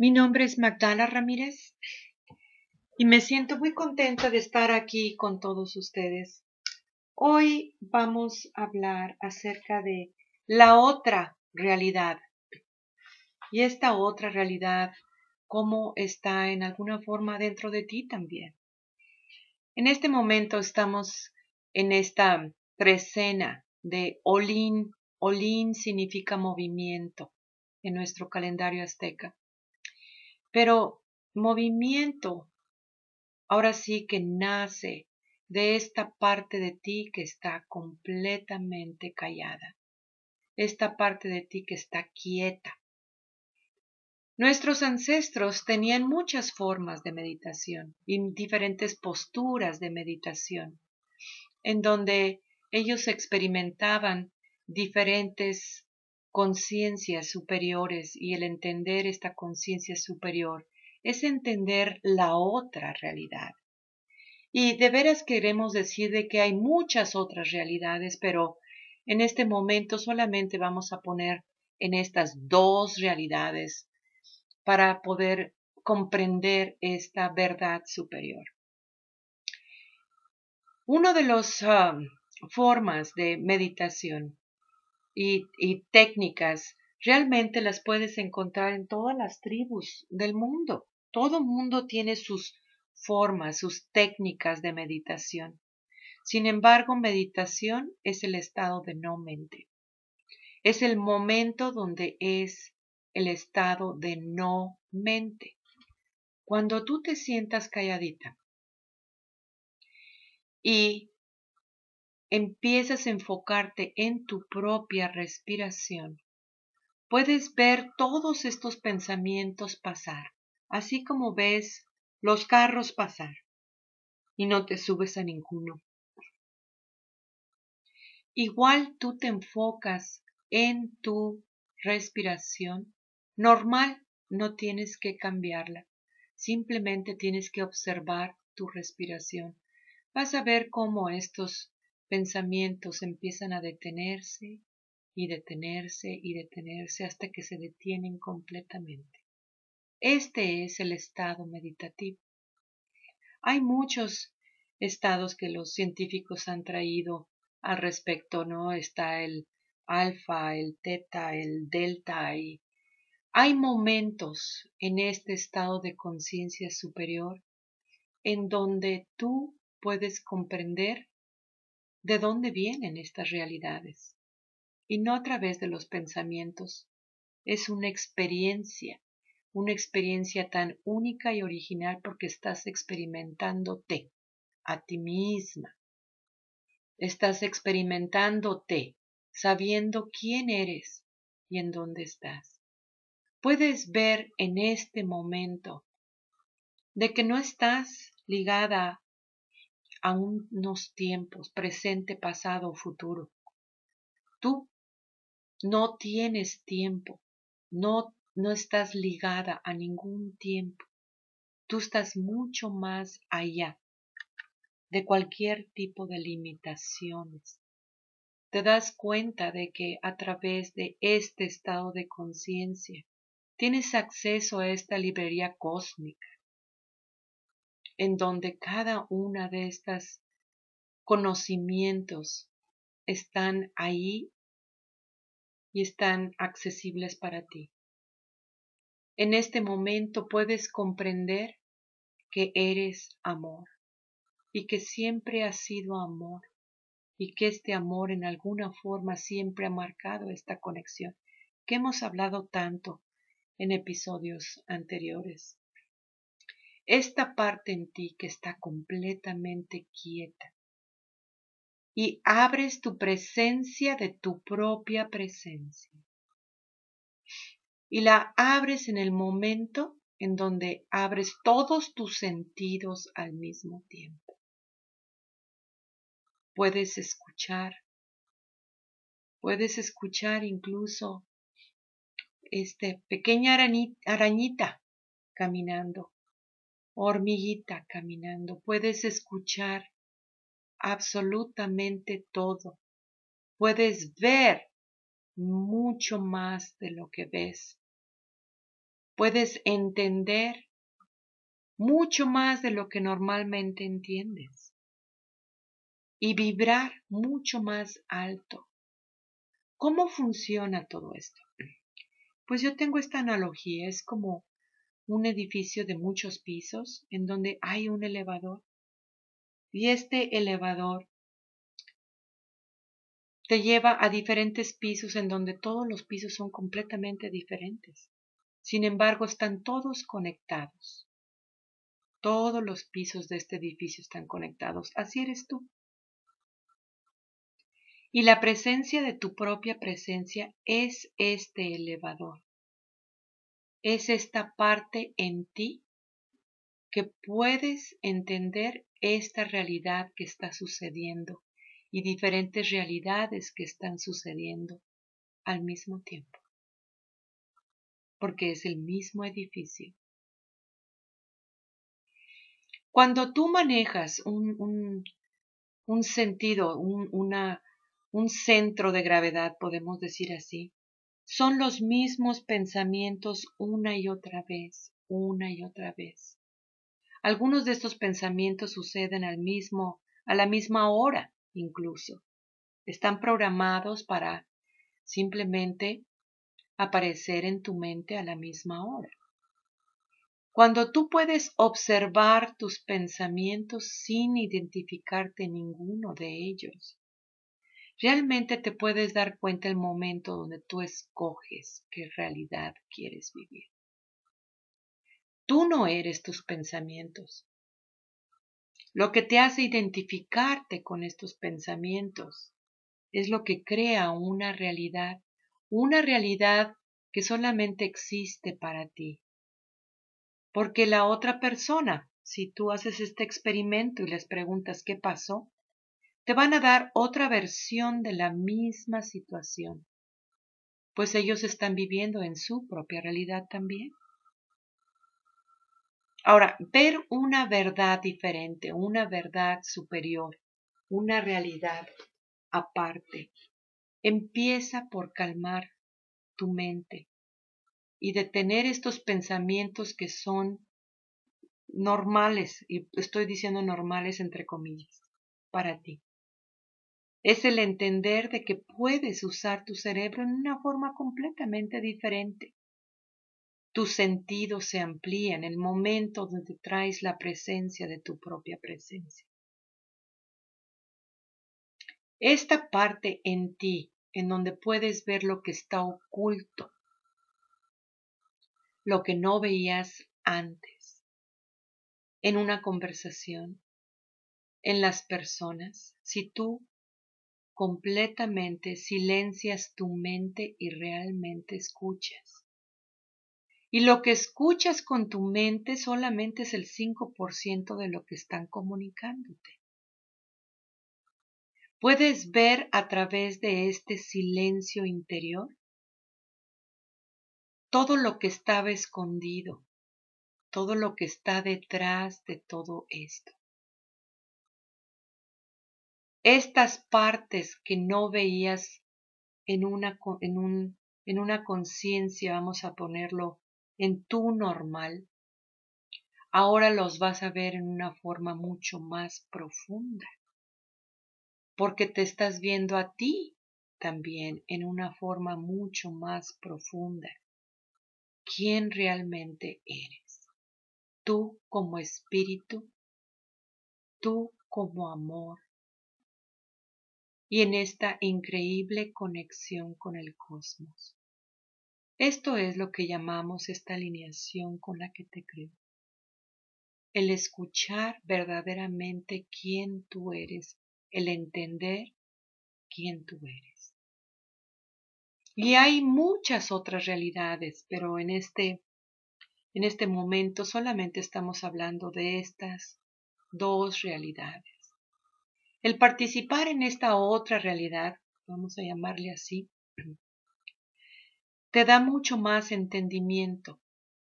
Mi nombre es Magdala Ramírez y me siento muy contenta de estar aquí con todos ustedes. Hoy vamos a hablar acerca de la otra realidad. Y esta otra realidad, cómo está en alguna forma dentro de ti también. En este momento estamos en esta trecena de Olin. Olin significa movimiento en nuestro calendario azteca. Pero movimiento, ahora sí que nace de esta parte de ti que está completamente callada, esta parte de ti que está quieta. Nuestros ancestros tenían muchas formas de meditación y diferentes posturas de meditación, en donde ellos experimentaban diferentes conciencias superiores y el entender esta conciencia superior es entender la otra realidad. Y de veras queremos decir de que hay muchas otras realidades, pero en este momento solamente vamos a poner en estas dos realidades para poder comprender esta verdad superior. Una de las ah, formas de meditación y, técnicas realmente las puedes encontrar en todas las tribus del mundo. Todo mundo tiene sus formas, sus técnicas de meditación. Sin embargo, meditación es el estado de no mente. Es el momento donde es el estado de no mente. Cuando tú te sientas calladita y empiezas a enfocarte en tu propia respiración, puedes ver todos estos pensamientos pasar, así como ves los carros pasar, y no te subes a ninguno. Igual tú te enfocas en tu respiración normal, no tienes que cambiarla, simplemente tienes que observar tu respiración. Vas a ver cómo estos pensamientos empiezan a detenerse y detenerse y detenerse hasta que se detienen completamente. Este es el estado meditativo. Hay muchos estados que los científicos han traído al respecto, ¿no? Está el alfa, el teta, el delta hay momentos en este estado de conciencia superior en donde tú puedes comprender de dónde vienen estas realidades, y no a través de los pensamientos. Es una experiencia, una experiencia tan única y original porque estás experimentándote a ti misma. Estás experimentándote, sabiendo quién eres y en dónde estás. Puedes ver en este momento de que no estás ligada a unos tiempos, presente, pasado o futuro. Tú no tienes tiempo, no, no estás ligada a ningún tiempo. Tú estás mucho más allá de cualquier tipo de limitaciones. Te das cuenta de que a través de este estado de conciencia tienes acceso a esta librería cósmica en donde cada una de estas conocimientos están ahí y están accesibles para ti. En este momento puedes comprender que eres amor y que siempre has sido amor y que este amor en alguna forma siempre ha marcado esta conexión que hemos hablado tanto en episodios anteriores esta parte en ti que está completamente quieta y abres tu presencia de tu propia presencia. Y la abres en el momento en donde abres todos tus sentidos al mismo tiempo. Puedes escuchar, puedes escuchar incluso esta pequeña arañita caminando hormiguita caminando, puedes escuchar absolutamente todo, puedes ver mucho más de lo que ves, puedes entender mucho más de lo que normalmente entiendes y vibrar mucho más alto. ¿Cómo funciona todo esto? Pues yo tengo esta analogía, es como un edificio de muchos pisos en donde hay un elevador y este elevador te lleva a diferentes pisos en donde todos los pisos son completamente diferentes. Sin embargo, están todos conectados. Todos los pisos de este edificio están conectados. Así eres tú. Y la presencia de tu propia presencia es este elevador. Es esta parte en ti que puedes entender esta realidad que está sucediendo y diferentes realidades que están sucediendo al mismo tiempo. Porque es el mismo edificio. Cuando tú manejas un, un, sentido, un, una, un centro de gravedad, podemos decir así, son los mismos pensamientos una y otra vez, una y otra vez. Algunos de estos pensamientos suceden al mismo, a la misma hora, incluso. Están programados para simplemente aparecer en tu mente a la misma hora. Cuando tú puedes observar tus pensamientos sin identificarte ninguno de ellos, realmente te puedes dar cuenta el momento donde tú escoges qué realidad quieres vivir. Tú no eres tus pensamientos. Lo que te hace identificarte con estos pensamientos es lo que crea una realidad, una realidad que solamente existe para ti. Porque la otra persona, si tú haces este experimento y les preguntas qué pasó, te van a dar otra versión de la misma situación, pues ellos están viviendo en su propia realidad también. Ahora, ver una verdad diferente, una verdad superior, una realidad aparte, empieza por calmar tu mente y detener estos pensamientos que son normales, y estoy diciendo normales entre comillas, para ti. Es el entender de que puedes usar tu cerebro en una forma completamente diferente tus sentidos se amplían en el momento donde traes la presencia de tu propia presencia. Esta parte en ti, en donde puedes ver lo que está oculto, lo que no veías antes, en una conversación, en las personas, si tú completamente silencias tu mente y realmente escuchas. Y lo que escuchas con tu mente solamente es el 5% de lo que están comunicándote. ¿Puedes ver a través de este silencio interior todo lo que estaba escondido, todo lo que está detrás de todo esto? Estas partes que no veías en una, en un, en una conciencia, vamos a ponerlo en tu normal, ahora los vas a ver en una forma mucho más profunda, porque te estás viendo a ti también en una forma mucho más profunda. ¿Quién realmente eres? Tú como espíritu, tú como amor, y en esta increíble conexión con el cosmos. Esto es lo que llamamos esta alineación con la que te creo. El escuchar verdaderamente quién tú eres, el entender quién tú eres. Y hay muchas otras realidades, pero en este en este momento solamente estamos hablando de estas dos realidades. El participar en esta otra realidad, vamos a llamarle así, te da mucho más entendimiento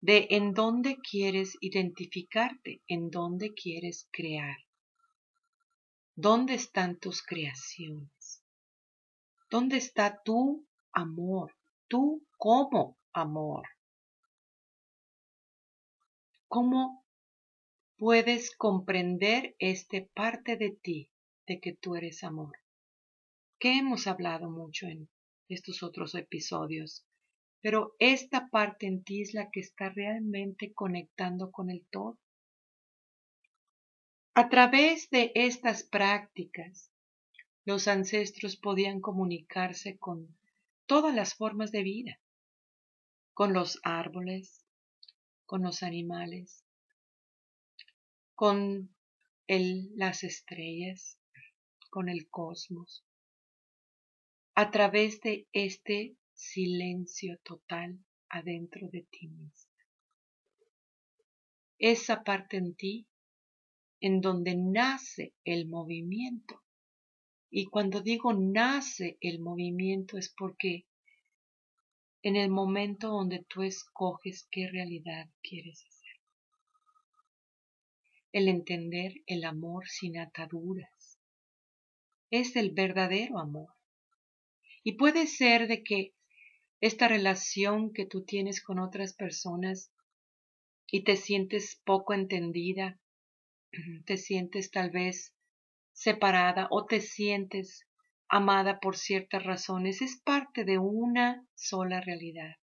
de en dónde quieres identificarte, en dónde quieres crear. ¿Dónde están tus creaciones? ¿Dónde está tu amor? Tú como amor. ¿Cómo puedes comprender este parte de ti que tú eres amor? Que hemos hablado mucho en estos otros episodios, pero esta parte en ti es la que está realmente conectando con el todo. A través de estas prácticas, los ancestros podían comunicarse con todas las formas de vida, con los árboles, con los animales, con las estrellas, con el cosmos, a través de este silencio total adentro de ti mismo. Esa parte en ti en donde nace el movimiento. Y cuando digo nace el movimiento es porque en el momento donde tú escoges qué realidad quieres hacer. El entender el amor sin ataduras es el verdadero amor. Y puede ser de que esta relación que tú tienes con otras personas y te sientes poco entendida, te sientes tal vez separada o te sientes amada por ciertas razones, es parte de una sola realidad.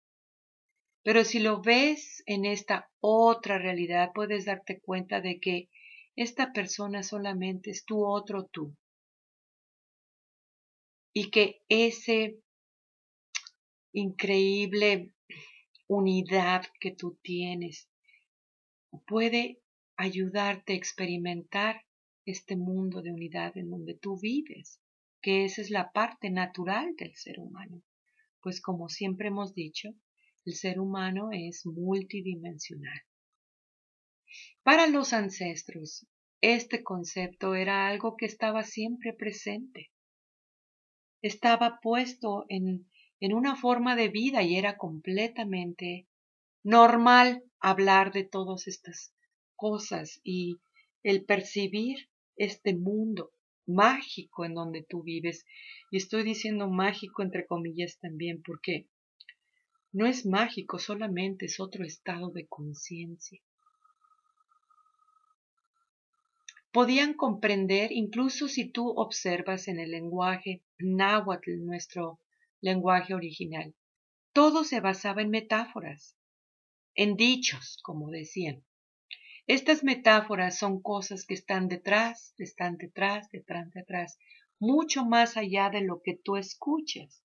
Pero si lo ves en esta otra realidad, puedes darte cuenta de que esta persona solamente es tu otro tú. Y que ese increíble unidad que tú tienes puede ayudarte a experimentar este mundo de unidad en donde tú vives, que esa es la parte natural del ser humano. Pues como siempre hemos dicho, el ser humano es multidimensional. Para los ancestros, este concepto era algo que estaba siempre presente. Estaba puesto en en una forma de vida y era completamente normal hablar de todas estas cosas y el percibir este mundo mágico en donde tú vives. Y estoy diciendo mágico entre comillas también porque no es mágico, solamente es otro estado de conciencia. Podían comprender, incluso si tú observas en el lenguaje náhuatl, nuestro lenguaje original. Todo se basaba en metáforas, en dichos, como decían. Estas metáforas son cosas que están detrás, están detrás, detrás, detrás, mucho más allá de lo que tú escuchas.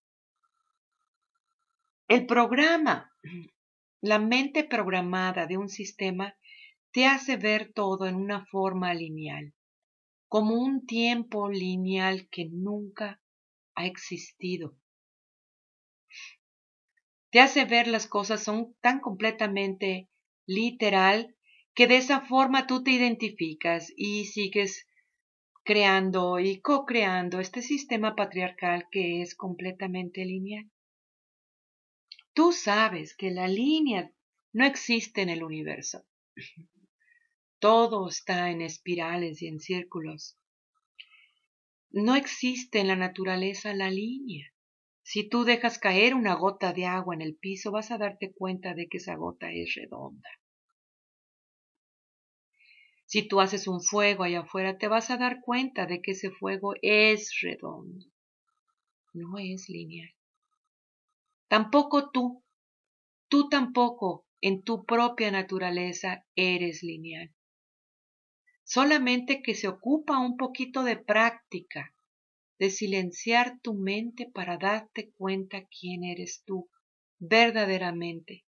El programa, la mente programada de un sistema, te hace ver todo en una forma lineal, como un tiempo lineal que nunca ha existido te hace ver las cosas son tan completamente literal que de esa forma tú te identificas y sigues creando y co-creando este sistema patriarcal que es completamente lineal. Tú sabes que la línea no existe en el universo. Todo está en espirales y en círculos. No existe en la naturaleza la línea. Si tú dejas caer una gota de agua en el piso, vas a darte cuenta de que esa gota es redonda. Si tú haces un fuego allá afuera, te vas a dar cuenta de que ese fuego es redondo, no es lineal. Tampoco tú, tú tampoco en tu propia naturaleza eres lineal. Solamente que se ocupa un poquito de práctica de silenciar tu mente para darte cuenta quién eres tú verdaderamente.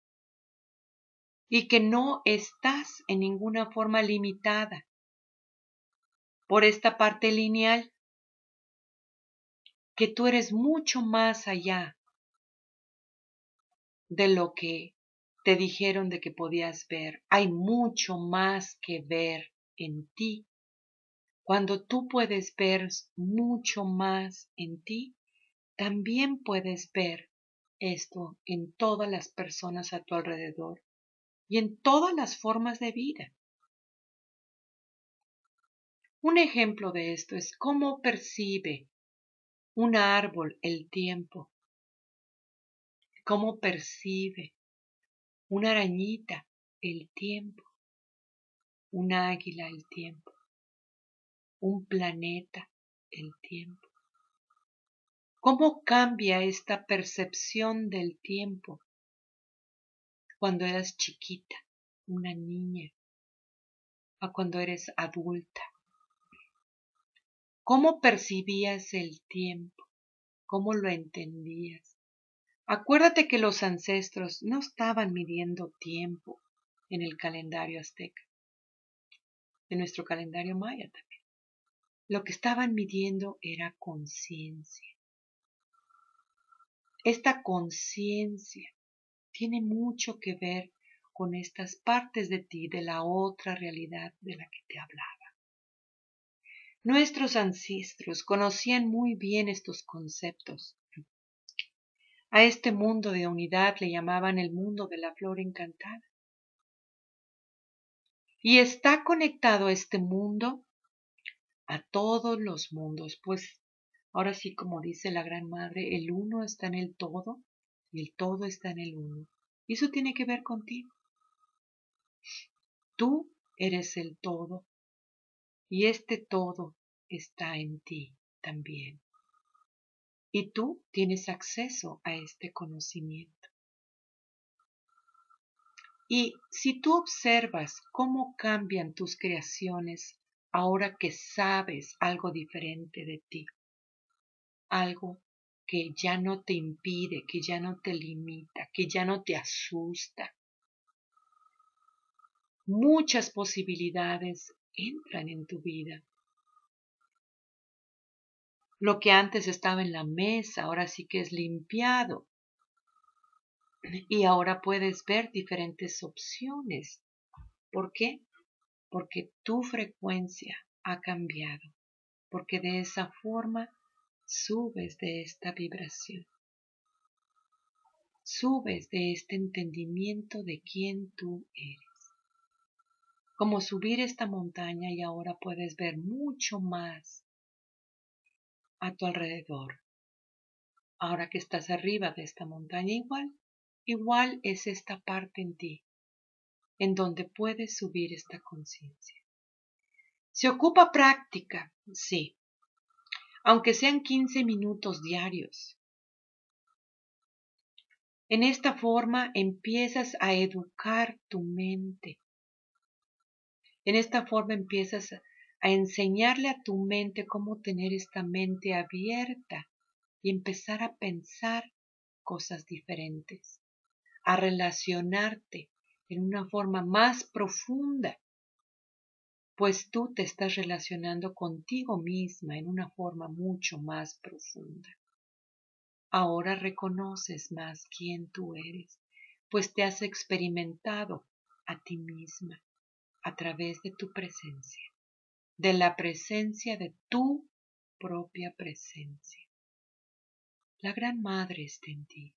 Y que no estás en ninguna forma limitada por esta parte lineal, que tú eres mucho más allá de lo que te dijeron de que podías ver. Hay mucho más que ver en ti. Cuando tú puedes ver mucho más en ti, también puedes ver esto en todas las personas a tu alrededor y en todas las formas de vida. Un ejemplo de esto es cómo percibe un árbol el tiempo, cómo percibe una arañita el tiempo, un águila el tiempo, un planeta el tiempo. ¿Cómo cambia esta percepción del tiempo cuando eras chiquita, una niña, a cuando eres adulta? ¿Cómo percibías el tiempo? ¿Cómo lo entendías? Acuérdate que los ancestros no estaban midiendo tiempo en el calendario azteca, en nuestro calendario maya también. Lo que estaban midiendo era conciencia. Esta conciencia tiene mucho que ver con estas partes de ti, de la otra realidad de la que te hablaba. Nuestros ancestros conocían muy bien estos conceptos. A este mundo de unidad le llamaban el mundo de la flor encantada. Y está conectado este mundo a todos los mundos, pues ahora sí como dice la Gran Madre, el uno está en el todo y el todo está en el uno. Y eso tiene que ver contigo. Tú eres el todo y este todo está en ti también. Y tú tienes acceso a este conocimiento. Y si tú observas cómo cambian tus creaciones ahora que sabes algo diferente de ti, algo que ya no te impide, que ya no te limita, que ya no te asusta, muchas posibilidades entran en tu vida. Lo que antes estaba en la mesa, ahora sí que es limpiado. Y ahora puedes ver diferentes opciones. ¿Por qué? Porque tu frecuencia ha cambiado. Porque de esa forma subes de esta vibración. Subes de este entendimiento de quién tú eres como subir esta montaña y ahora puedes ver mucho más a tu alrededor. Ahora que estás arriba de esta montaña, igual, igual es esta parte en ti, en donde puedes subir esta conciencia. Se ocupa práctica, sí, aunque sean 15 minutos diarios. En esta forma empiezas a educar tu mente en esta forma empiezas a enseñarle a tu mente cómo tener esta mente abierta y empezar a pensar cosas diferentes, a relacionarte en una forma más profunda, pues tú te estás relacionando contigo misma en una forma mucho más profunda. Ahora reconoces más quién tú eres, pues te has experimentado a ti misma a través de tu presencia, de la presencia de tu propia presencia. La Gran Madre está en ti,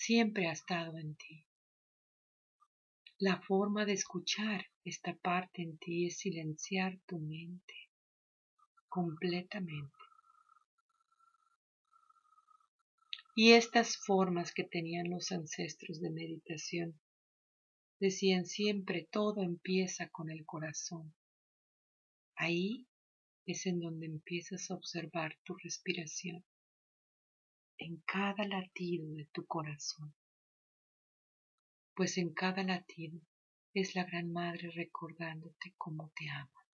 siempre ha estado en ti. La forma de escuchar esta parte en ti es silenciar tu mente completamente. Y estas formas que tenían los ancestros de meditación Decían siempre, todo empieza con el corazón. Ahí es en donde empiezas a observar tu respiración, en cada latido de tu corazón. Pues en cada latido es la Gran Madre recordándote cómo te ama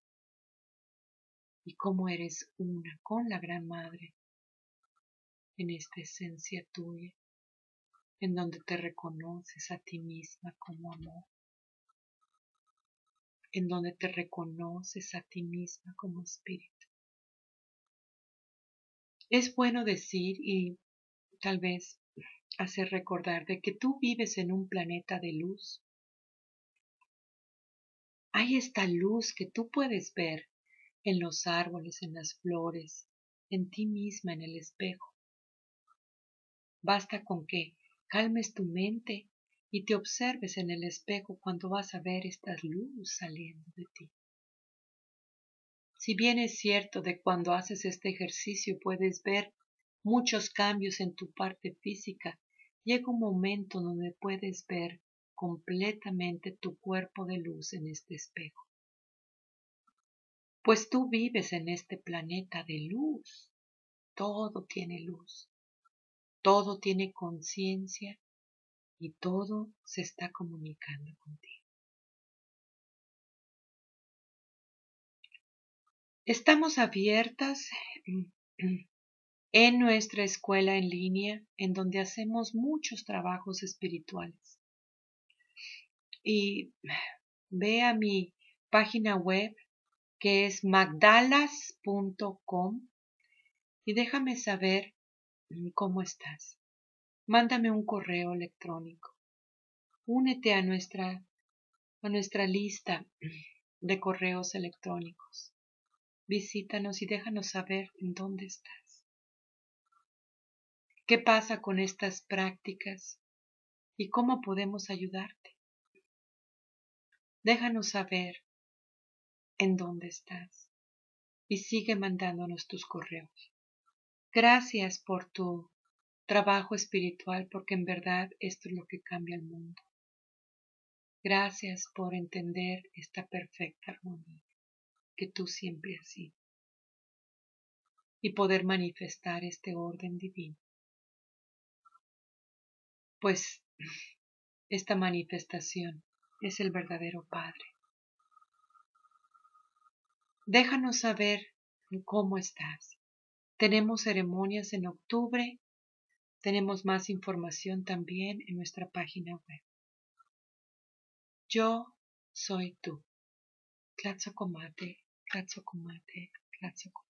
y cómo eres una con la Gran Madre en esta esencia tuya en donde te reconoces a ti misma como amor, en donde te reconoces a ti misma como espíritu. Es bueno decir y tal vez hacer recordar de que tú vives en un planeta de luz. Hay esta luz que tú puedes ver en los árboles, en las flores, en ti misma, en el espejo. Basta con que calmes tu mente y te observes en el espejo cuando vas a ver esta luz saliendo de ti. Si bien es cierto de cuando haces este ejercicio puedes ver muchos cambios en tu parte física, llega un momento donde puedes ver completamente tu cuerpo de luz en este espejo. Pues tú vives en este planeta de luz. Todo tiene luz. Todo tiene conciencia y todo se está comunicando contigo. Estamos abiertas en nuestra escuela en línea, en donde hacemos muchos trabajos espirituales. Y ve a mi página web que es magdalas.com y déjame saber cómo estás. Mándame un correo electrónico. Únete a nuestra, a nuestra lista de correos electrónicos. Visítanos y déjanos saber en dónde estás. ¿Qué pasa con estas prácticas y cómo podemos ayudarte? Déjanos saber en dónde estás y sigue mandándonos tus correos. Gracias por tu trabajo espiritual porque en verdad esto es lo que cambia el mundo. Gracias por entender esta perfecta armonía que tú siempre has sido y poder manifestar este orden divino. Pues esta manifestación es el verdadero Padre. Déjanos saber cómo estás. Tenemos ceremonias en octubre. Tenemos más información también en nuestra página web. Yo soy tú. Tlatzocomate Katsukomate, Katsukomate.